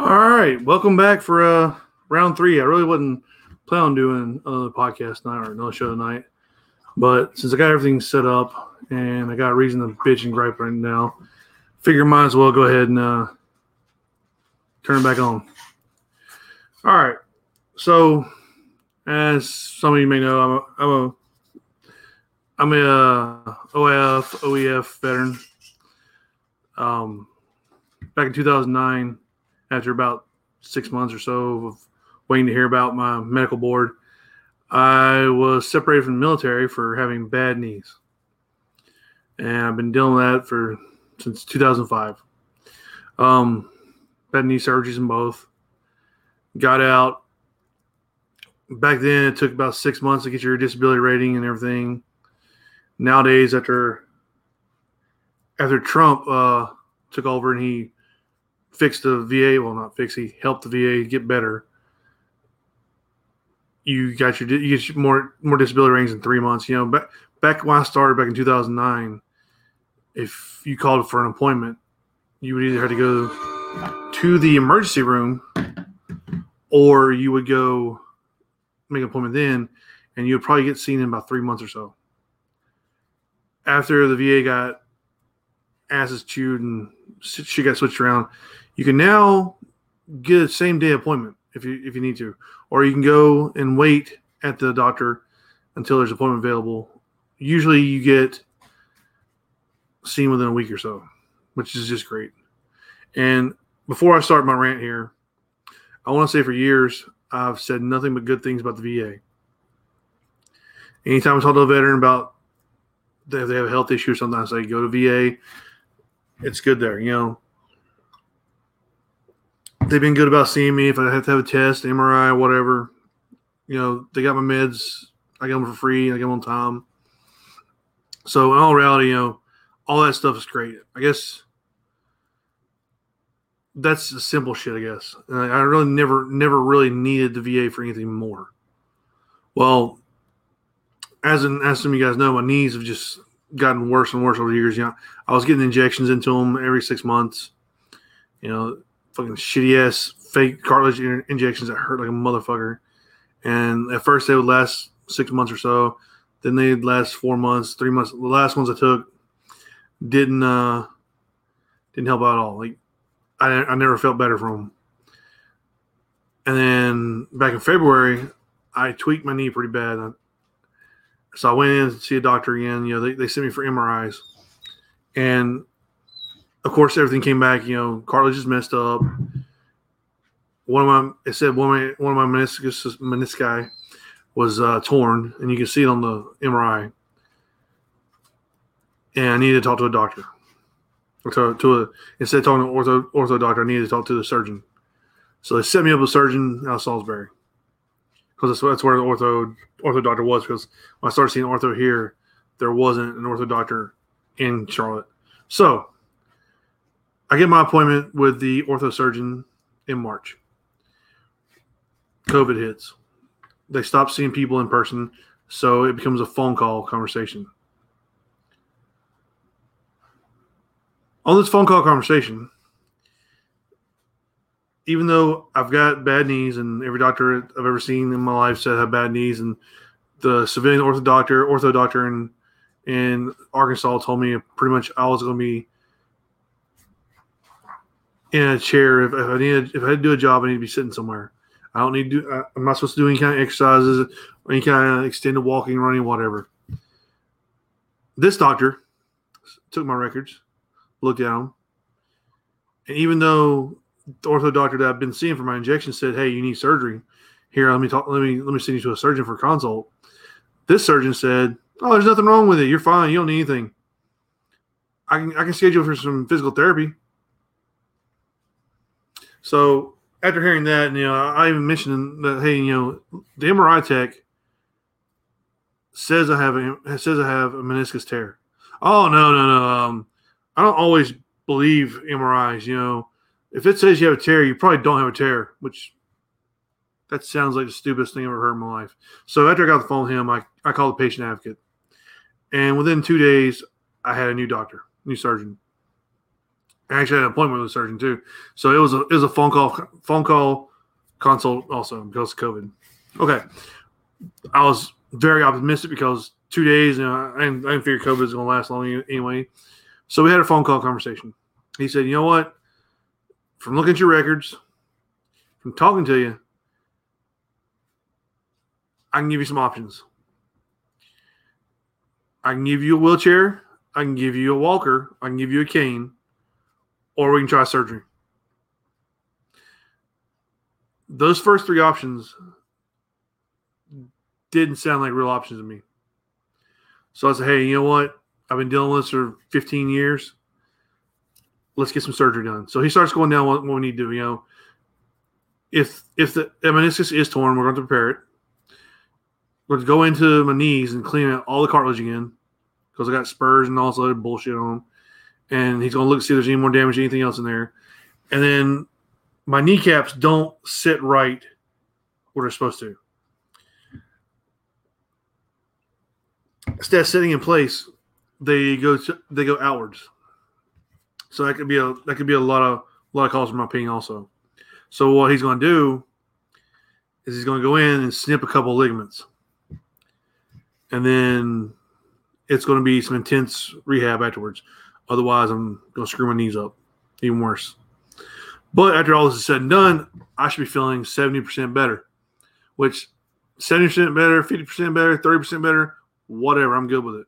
All right, welcome back for uh, round three. I really wasn't planning on doing another podcast tonight or another show tonight, but since I got everything set up and I got a reason to bitch and gripe right now, figure might as well go ahead and uh, turn it back on. All right, so as some of you may know, I'm a, I'm a I'm a uh, OAF OEF veteran. Um, back in 2009, after about six months or so of waiting to hear about my medical board, I was separated from the military for having bad knees, and I've been dealing with that for since 2005. Um, bad knee surgeries in both. Got out. Back then, it took about six months to get your disability rating and everything. Nowadays, after after Trump uh, took over and he fixed the VA, well, not fix, he helped the VA get better. You got your you get more more disability ratings in three months. You know, back back when I started back in 2009, if you called for an appointment, you would either have to go to the emergency room or you would go make an appointment then, and you would probably get seen in about three months or so. After the VA got asses chewed and she got switched around, you can now get a same day appointment if you if you need to, or you can go and wait at the doctor until there's appointment available. Usually, you get seen within a week or so, which is just great. And before I start my rant here, I want to say for years I've said nothing but good things about the VA. Anytime I talk to a veteran about if they have a health issue or something, I say go to VA. It's good there, you know. They've been good about seeing me if I have to have a test, MRI, whatever. You know, they got my meds. I get them for free. I get them on time. So in all reality, you know, all that stuff is great. I guess that's the simple shit. I guess I really never, never really needed the VA for anything more. Well, as in, as some of you guys know, my knees have just gotten worse and worse over the years. You know, I was getting injections into them every six months. You know, fucking shitty ass fake cartilage injections that hurt like a motherfucker. And at first they would last six months or so. Then they'd last four months, three months. The last ones I took didn't uh didn't help out at all. Like I I never felt better from them. And then back in February, I tweaked my knee pretty bad. So I went in to see a doctor again. You know, they, they sent me for MRIs. And of course, everything came back. You know, cartilage is messed up. One of my, it said one of my, one of my meniscus, menisci was uh, torn, and you can see it on the MRI. And I needed to talk to a doctor. To, to a, instead of talking to an ortho, ortho doctor, I needed to talk to the surgeon. So they set me up with a surgeon out of Salisbury because that's, that's where the ortho ortho doctor was. Because when I started seeing ortho here, there wasn't an ortho doctor in Charlotte. So I get my appointment with the ortho surgeon in March. COVID hits. They stop seeing people in person, so it becomes a phone call conversation. On this phone call conversation, even though I've got bad knees, and every doctor I've ever seen in my life said I have bad knees, and the civilian ortho doctor, ortho doctor in in Arkansas told me pretty much I was going to be in a chair. If, if I needed, if I had to do a job, I need to be sitting somewhere. I don't need to. I'm not supposed to do any kind of exercises, any kind of extended walking, running, whatever. This doctor took my records, looked at them, and even though ortho doctor that I've been seeing for my injection said, "Hey, you need surgery," here let me talk. Let me let me send you to a surgeon for consult. This surgeon said, "Oh, there's nothing wrong with it. You're fine. You don't need anything. I can I can schedule for some physical therapy." So after hearing that, you know, I even mentioned that hey, you know, the MRI tech says I have a says I have a meniscus tear. Oh no, no, no. Um, I don't always believe MRIs. You know, if it says you have a tear, you probably don't have a tear, which that sounds like the stupidest thing I've ever heard in my life. So after I got the phone with him, I, I called the patient advocate. And within two days, I had a new doctor, new surgeon. I actually had an appointment with a surgeon too. So it was a it was a phone call phone call consult also because of COVID. Okay, I was very optimistic because two days, you know, I I didn't figure COVID was going to last long anyway. So we had a phone call conversation. He said, "You know what? From looking at your records, from talking to you, I can give you some options. I can give you a wheelchair, I can give you a walker, I can give you a cane, or we can try surgery. Those first three options didn't sound like real options to me. So I said, hey, you know what? I've been dealing with this for 15 years. Let's get some surgery done. So he starts going down what, what we need to do. You know, if if the meniscus is torn, we're going to prepare it. To go into my knees and clean out all the cartilage again because I got spurs and all this other bullshit on them. And he's going to look see if there's any more damage, anything else in there. And then my kneecaps don't sit right where they're supposed to. Instead of sitting in place, they go to, they go outwards. So that could be a that could be a lot of a lot of calls for my pain also. So what he's going to do is he's going to go in and snip a couple ligaments, and then it's going to be some intense rehab afterwards. Otherwise, I'm going to screw my knees up even worse. But after all this is said and done, I should be feeling 70% better, which 70% better, 50% better, 30% better, whatever. I'm good with it.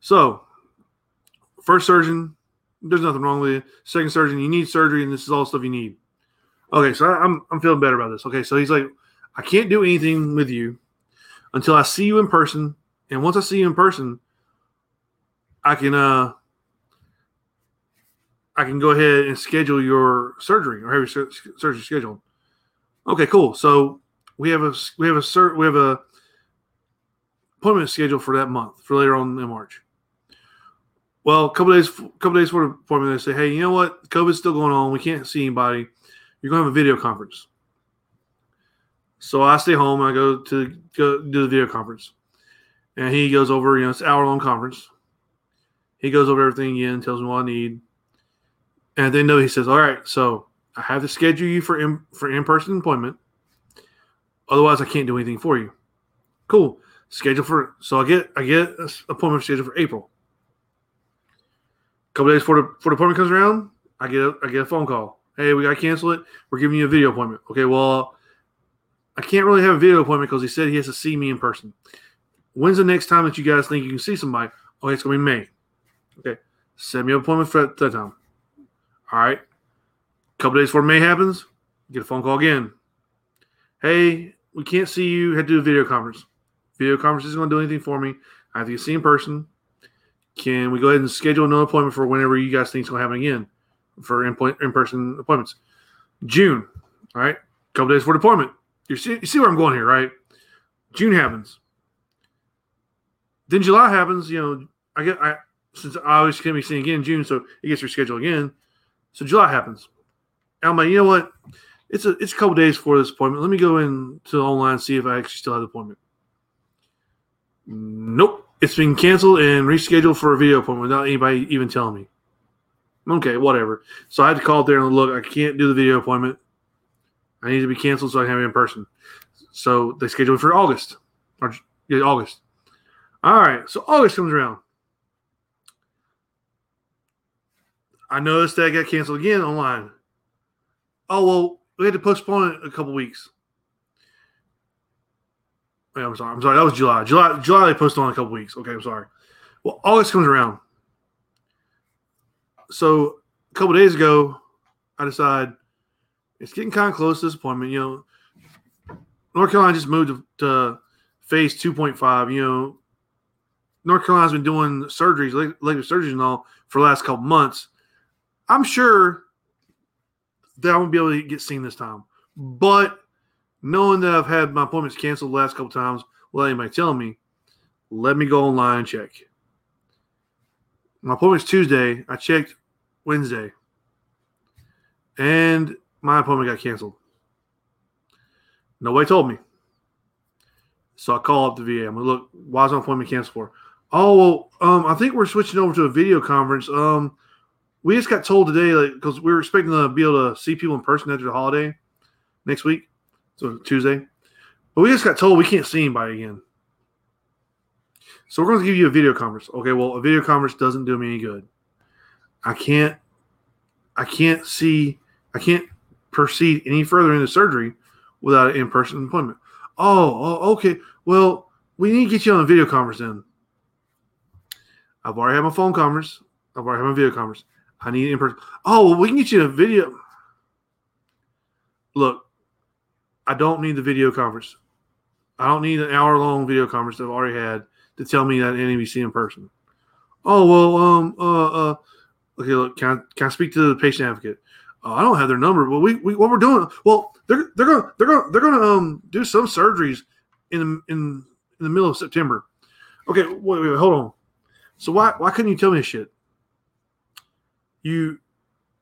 So, first surgeon, there's nothing wrong with it. Second surgeon, you need surgery, and this is all stuff you need. Okay, so I'm I'm feeling better about this. Okay, so he's like, I can't do anything with you until I see you in person, and once I see you in person, I can uh I can go ahead and schedule your surgery or have your surgery scheduled. Okay, cool. So we have a we have a we have a appointment scheduled for that month for later on in March. Well, a couple days, couple days for the appointment, they say, "Hey, you know what? COVID's still going on. We can't see anybody. You're going to have a video conference." So I stay home. I go to go do the video conference, and he goes over. You know, it's an hour long conference. He goes over everything again, tells me what I need, and then no, he says, "All right, so I have to schedule you for in, for in person appointment. Otherwise, I can't do anything for you." Cool. Schedule for so I get I get appointment scheduled for April couple days before the, before the appointment comes around, I get a, I get a phone call. Hey, we got to cancel it. We're giving you a video appointment. Okay, well, I can't really have a video appointment because he said he has to see me in person. When's the next time that you guys think you can see somebody? Okay, it's going to be May. Okay, set me an appointment for that time. All right. A couple days before May happens, get a phone call again. Hey, we can't see you. Had to do a video conference. Video conference isn't going to do anything for me. I have to see in person. Can we go ahead and schedule another appointment for whenever you guys think it's going to happen again for in person appointments? June. All right. A couple days for the appointment. You see, you see where I'm going here, right? June happens. Then July happens. You know, I get I since I always can be seeing again in June, so it gets rescheduled again. So July happens. And I'm like, you know what? It's a it's a couple days before this appointment. Let me go in to online see if I actually still have the appointment. Nope. It's been canceled and rescheduled for a video appointment without anybody even telling me. Okay, whatever. So I had to call there and look. I can't do the video appointment. I need to be canceled so I can have it in person. So they scheduled for August or yeah, August. All right. So August comes around. I noticed that got canceled again online. Oh well, we had to postpone it a couple weeks. I'm sorry. I'm sorry. That was July. July. July. They posted on a couple weeks. Okay. I'm sorry. Well, August comes around. So a couple days ago, I decide it's getting kind of close to this appointment. You know, North Carolina just moved to, to phase 2.5. You know, North Carolina's been doing surgeries, elective surgeries and all for the last couple months. I'm sure that I won't be able to get seen this time. But knowing that I've had my appointments canceled the last couple times without anybody telling me, let me go online and check. My appointment's Tuesday. I checked Wednesday. And my appointment got canceled. Nobody told me. So I call up the VA. I'm like, look, why is my appointment canceled for? Oh, well, um, I think we're switching over to a video conference. Um, we just got told today, like, because we were expecting to be able to see people in person after the holiday next week, so Tuesday. But we just got told we can't see anybody again. So we're going to give you a video conference. Okay, well, a video conference doesn't do me any good. I can't, I can't see, I can't proceed any further in the surgery without an in-person appointment. Oh, oh, okay. Well, we need to get you on a video conference then. I've already had my phone conference. I've already had my video conference. I need in person. Oh, well, we can get you a video. Look, I don't need the video conference. I don't need an hour long video conference I've already had to tell me that seen in person. Oh well, um, uh, uh, okay. Look, can I, can I speak to the patient advocate? Uh, I don't have their number, but we, we what we're doing. Well, they're they're gonna they're gonna they're gonna um do some surgeries in in in the middle of September. Okay, wait, wait, wait hold on. So why why couldn't you tell me this shit? You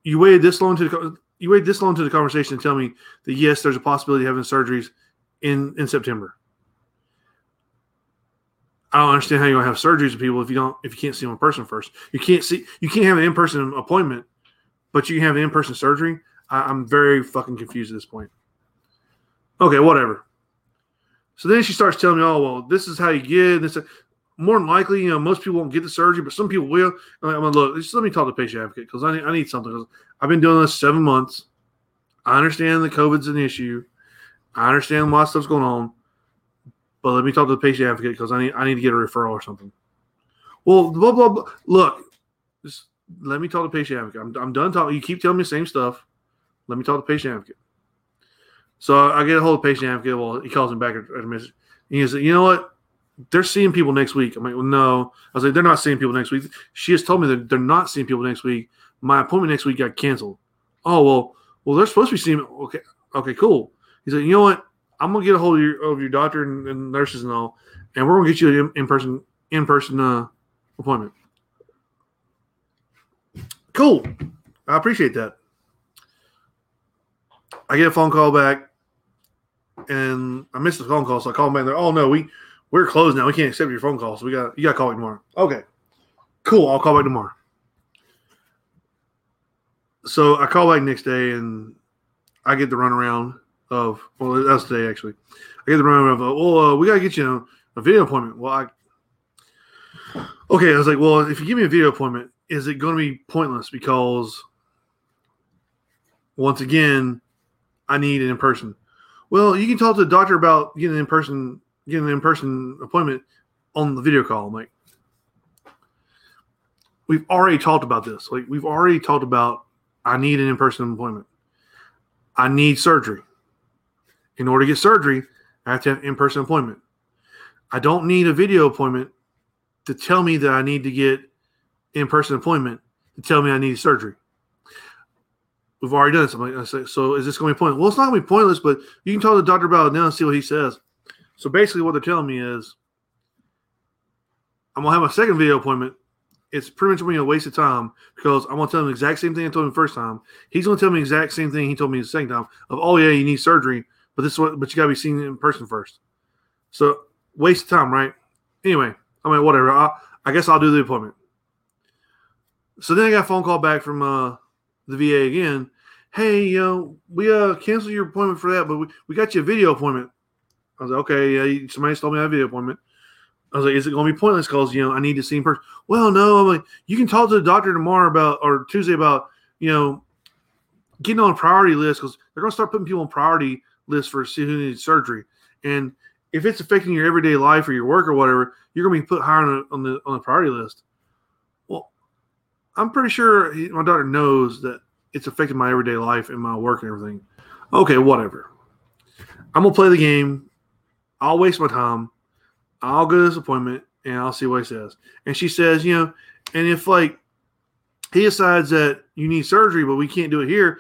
you waited this long to you waited this long to the conversation to tell me that yes, there's a possibility of having surgeries in in September. I don't understand how you're gonna have surgeries with people if you don't if you can't see them in person first. You can't see you can't have an in person appointment, but you can have an in person surgery. I, I'm very fucking confused at this point. Okay, whatever. So then she starts telling me, "Oh well, this is how you get this." More than likely, you know, most people won't get the surgery, but some people will. I'm like, look, just let me talk to patient advocate because I need, I need something. I've been doing this seven months. I understand that COVID's an issue. I understand of stuff's going on, but let me talk to the patient advocate because I need I need to get a referral or something. Well, blah blah blah. Look, just let me talk to the patient advocate. I'm, I'm done talking. You keep telling me the same stuff. Let me talk to the patient advocate. So I get a hold of patient advocate. Well, he calls him back at a message. And he says, you know what? They're seeing people next week. I'm like, well, no. I was like, they're not seeing people next week. She has told me that they're not seeing people next week. My appointment next week got canceled. Oh well, well they're supposed to be seeing. Okay, okay, cool. He's like, you know what? I'm gonna get a hold of your of your doctor and, and nurses and all, and we're gonna get you an in person in person uh, appointment. Cool. I appreciate that. I get a phone call back, and I missed the phone call, so I call them back. There, oh no, we we're closed now. We can't accept your phone calls. so we got you got to call back tomorrow. Okay, cool. I'll call back tomorrow. So I call back next day, and I get the runaround of well, that's today actually. I get the runaround of well, uh, we got to get you a, a video appointment. Well, I okay. I was like, well, if you give me a video appointment, is it going to be pointless because once again, I need an in person. Well, you can talk to the doctor about getting an in person getting an in person appointment on the video call. I'm like, we've already talked about this. Like we've already talked about I need an in person appointment. I need surgery. In order to get surgery, I have to have in person appointment. I don't need a video appointment to tell me that I need to get in person appointment to tell me I need surgery. We've already done something. I say, so is this going to be pointless? Well, it's not going to be pointless, but you can talk to the doctor about it now and see what he says. So basically, what they're telling me is, I'm gonna have my second video appointment. It's pretty much to be a waste of time because I'm gonna tell him the exact same thing I told him the first time. He's gonna tell me the exact same thing he told me the second time of, oh yeah, you need surgery, but this is what, but you gotta be seen in person first. So waste of time, right? Anyway, I mean, whatever. I, I guess I'll do the appointment. So then I got a phone call back from uh, the VA again. Hey, uh, we uh canceled your appointment for that, but we, we got you a video appointment. I was like, okay, yeah, somebody told me I have a video appointment. I was like, is it going to be pointless because you know I need to see in person? Well, no. I'm like, you can talk to the doctor tomorrow about or Tuesday about you know getting on a priority list because they're going to start putting people on priority lists for see who needs surgery. And if it's affecting your everyday life or your work or whatever, you're going to be put higher on the on the, on the priority list. Well, I'm pretty sure he, my daughter knows that it's affecting my everyday life and my work and everything. Okay, whatever. I'm gonna play the game. I'll waste my time. I'll go to this appointment and I'll see what he says. And she says, you know, and if like he decides that you need surgery, but we can't do it here,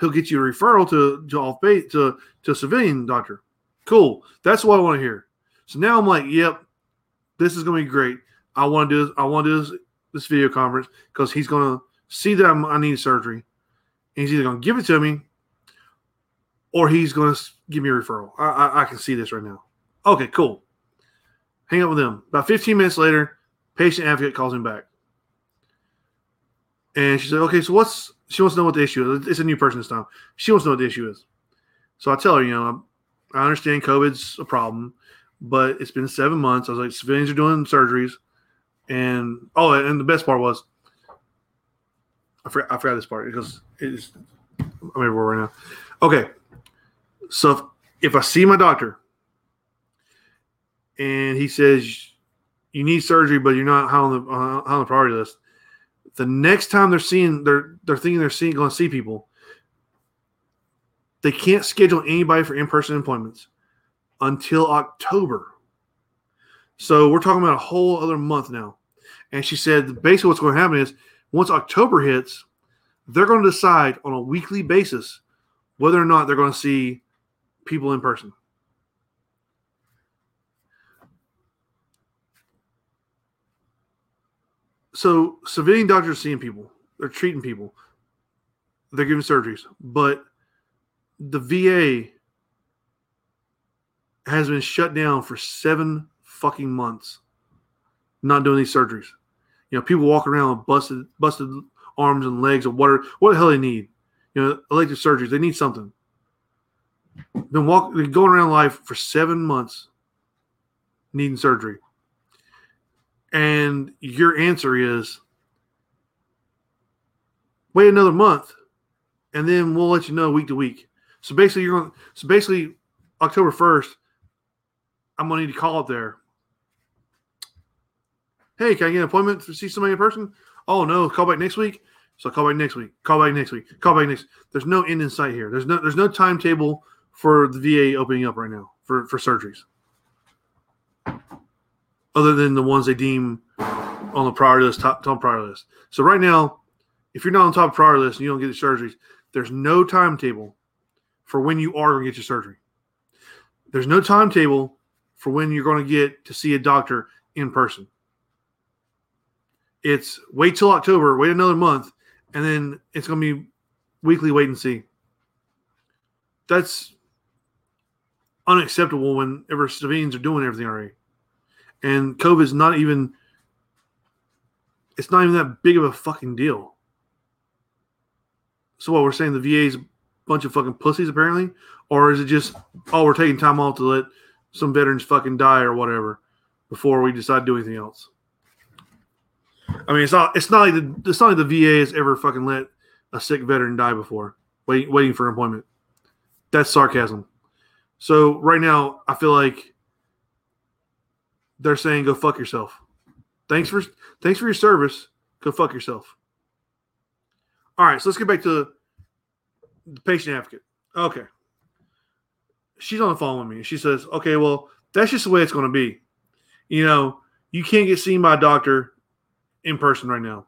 he'll get you a referral to to off base to to a civilian doctor. Cool. That's what I want to hear. So now I'm like, yep, this is gonna be great. I want to do this. I want to do this this video conference because he's going to see that I'm, i need surgery. And he's either going to give it to me or he's going to give me a referral. I, I, I, can see this right now. Okay, cool. Hang up with him. About 15 minutes later, patient advocate calls him back. And she said, okay, so what's, she wants to know what the issue is. It's a new person this time. She wants to know what the issue is. So I tell her, you know, I understand COVID's a problem, but it's been seven months. I was like, civilians are doing surgeries. And, oh, and the best part was, I forgot, I forgot this part because it's, I'm everywhere right now. Okay. So if, if I see my doctor and he says, you need surgery, but you're not high on the, uh, on the priority list, the next time they're seeing they're they're thinking they're seeing going to see people they can't schedule anybody for in-person appointments until october. So we're talking about a whole other month now. And she said basically what's going to happen is once october hits they're going to decide on a weekly basis whether or not they're going to see people in person so civilian doctors seeing people, they're treating people, they're giving surgeries, but the VA has been shut down for seven fucking months, not doing these surgeries. You know, people walk around with busted, busted arms and legs, or what? what the hell they need? You know, elective surgeries. They need something. Been walking, going around life for seven months, needing surgery. And your answer is wait another month and then we'll let you know week to week. So basically you're going so basically October 1st, I'm gonna need to call up there. Hey, can I get an appointment to see somebody in person? Oh no, call back next week. So call back next week. Call back next week. Call back next. There's no end in sight here. There's no there's no timetable for the VA opening up right now for, for surgeries other than the ones they deem on the priority list, top, top priority list. So right now, if you're not on top priority list and you don't get the surgeries, there's no timetable for when you are going to get your surgery. There's no timetable for when you're going to get to see a doctor in person. It's wait till October, wait another month, and then it's going to be weekly wait and see. That's unacceptable whenever civilians are doing everything already and COVID is not even it's not even that big of a fucking deal. So what we're saying the VA is a bunch of fucking pussies apparently, or is it just oh we're taking time off to let some veterans fucking die or whatever before we decide to do anything else? I mean, it's not it's not like the it's not like the VA has ever fucking let a sick veteran die before, waiting waiting for employment. That's sarcasm. So right now, I feel like they're saying go fuck yourself. Thanks for thanks for your service. Go fuck yourself. All right, so let's get back to the patient advocate. Okay. She's on the phone with me. and She says, okay, well, that's just the way it's going to be. You know, you can't get seen by a doctor in person right now.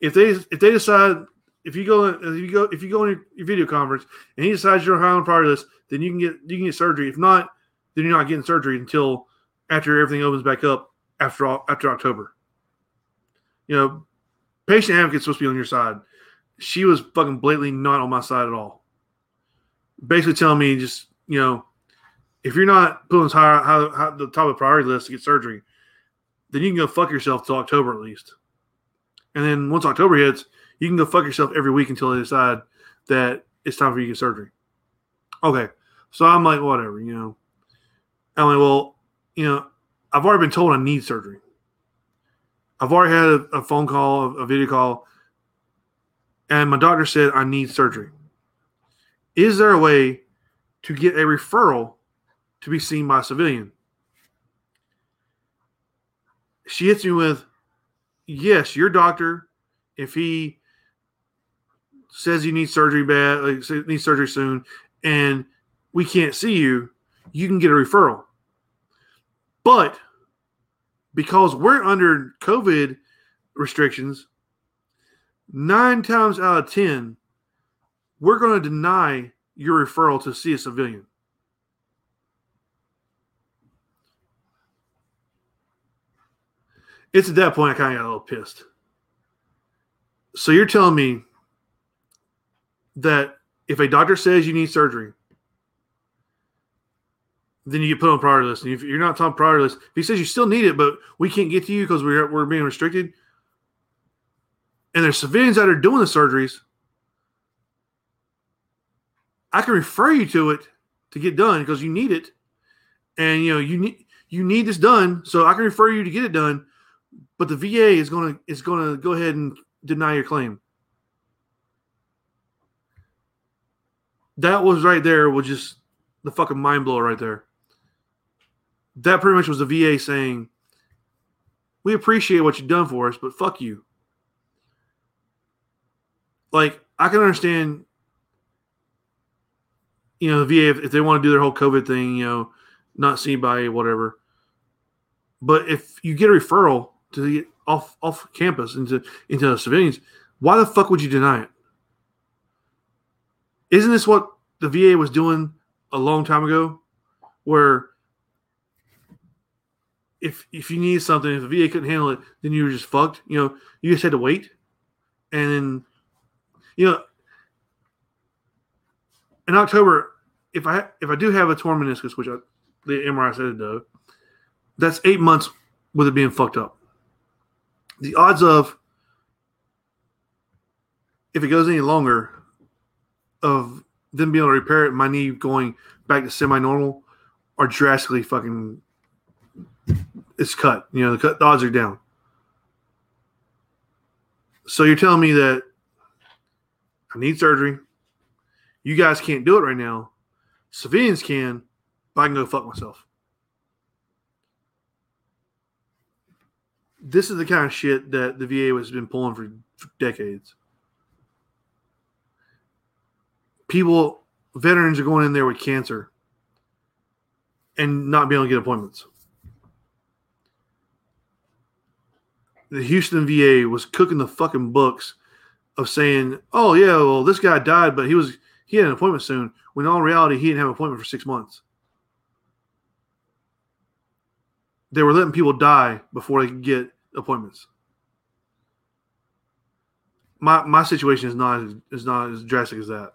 If they if they decide if you go if you go if you go in your video conference and he decides you're high on priority list, then you can get you can get surgery. If not, then you're not getting surgery until after everything opens back up after all, after October. You know, patient advocate's supposed to be on your side. She was fucking blatantly not on my side at all. Basically telling me just, you know, if you're not putting high, high, high, the top of the priority list to get surgery, then you can go fuck yourself till October at least. And then once October hits, you can go fuck yourself every week until they decide that it's time for you to get surgery. Okay. So I'm like, whatever, you know. I'm like, well, you know, I've already been told I need surgery. I've already had a, a phone call, a video call, and my doctor said I need surgery. Is there a way to get a referral to be seen by a civilian? She hits me with, yes, your doctor, if he says you need surgery bad, like need surgery soon, and we can't see you, you can get a referral. But because we're under COVID restrictions, nine times out of 10, we're going to deny your referral to see a civilian. It's at that point I kind of got a little pissed. So you're telling me that if a doctor says you need surgery, then you get put on priority list. And if you're not on priority list, if he says you still need it, but we can't get to you because we're we're being restricted, and there's civilians that are doing the surgeries, I can refer you to it to get done because you need it, and you know you need you need this done, so I can refer you to get it done. But the VA is gonna is gonna go ahead and deny your claim. That was right there was just the fucking mind blower right there. That pretty much was the VA saying, "We appreciate what you've done for us, but fuck you." Like I can understand you know, the VA, if, if they want to do their whole COVID thing, you know, not seen by whatever. But if you get a referral to get off off campus into into civilians, why the fuck would you deny it? Isn't this what the VA was doing a long time ago? Where if if you need something, if the VA couldn't handle it, then you were just fucked. You know, you just had to wait, and then you know in October, if I if I do have a torn meniscus, which I, the MRI said it does, that's eight months with it being fucked up. The odds of if it goes any longer of them being able to repair it, my knee going back to semi-normal, are drastically fucking. It's cut. You know, the, cut, odds are down. So you're telling me that I need surgery. You guys can't do it right now. Civilians can, but I can go fuck myself. This is the kind of shit that the VA has been pulling for decades. People, veterans are going in there with cancer and not being able to get appointments. The Houston VA was cooking the fucking books of saying, "Oh yeah, well this guy died, but he was he had an appointment soon. When in all reality, he didn't have an appointment for six months. They were letting people die before they could get appointments. My my situation is not is not as drastic as that,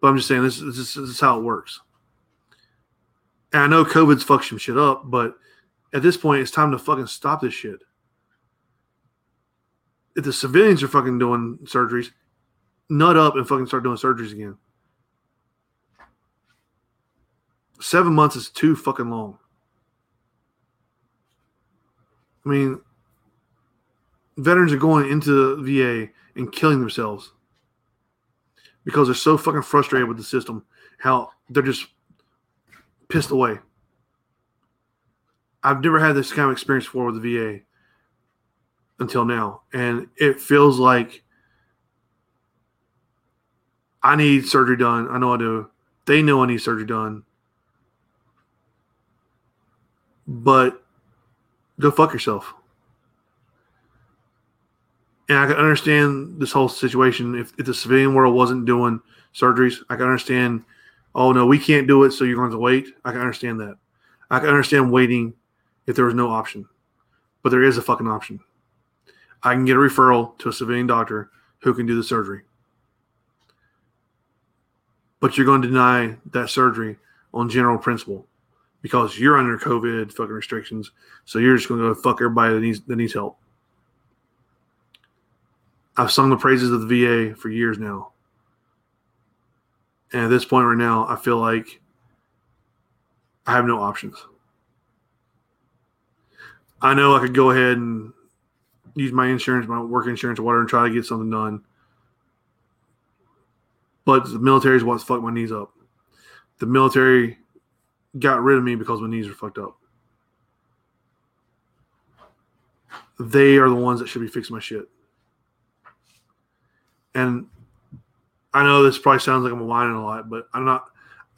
but I'm just saying this, this, this is how it works. And I know COVID's fucked some shit up, but at this point, it's time to fucking stop this shit. If the civilians are fucking doing surgeries, nut up and fucking start doing surgeries again. Seven months is too fucking long. I mean, veterans are going into the VA and killing themselves because they're so fucking frustrated with the system. How they're just pissed away. I've never had this kind of experience before with the VA until now, and it feels like I need surgery done. I know I do. They know I need surgery done. but go fuck yourself. And I can understand this whole situation. If, if the civilian world wasn't doing surgeries, I can understand, oh no, we can't do it, so you're going to wait. I can understand that. I can understand waiting if there was no option. But there is a fucking option. I can get a referral to a civilian doctor who can do the surgery. But you're going to deny that surgery on general principle because you're under COVID fucking restrictions. So you're just going to go fuck everybody that needs that needs help. I've sung the praises of the VA for years now. And at this point right now, I feel like I have no options. I know I could go ahead and use my insurance, my work insurance whatever, and try to get something done. But the military is what's fucked my knees up. The military got rid of me because my knees are fucked up. They are the ones that should be fixing my shit. And I know this probably sounds like I'm whining a lot, but I'm not.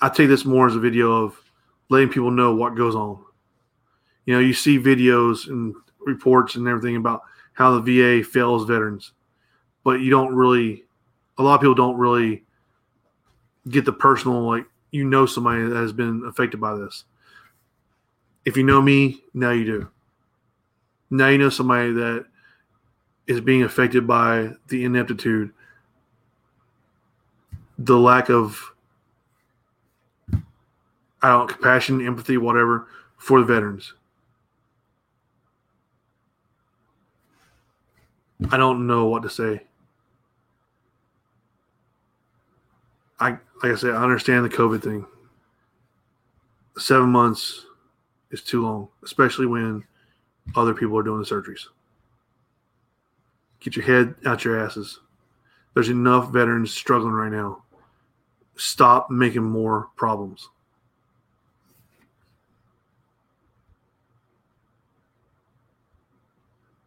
I take this more as a video of letting people know what goes on. You know, you see videos and reports and everything about how the VA fails veterans, but you don't really. A lot of people don't really get the personal like you know somebody that has been affected by this. If you know me, now you do. Now you know somebody that is being affected by the ineptitude, the lack of I don't compassion, empathy, whatever for the veterans. I don't know what to say. I like I said, I understand the COVID thing. Seven months is too long, especially when other people are doing the surgeries. Get your head out your asses. There's enough veterans struggling right now. Stop making more problems.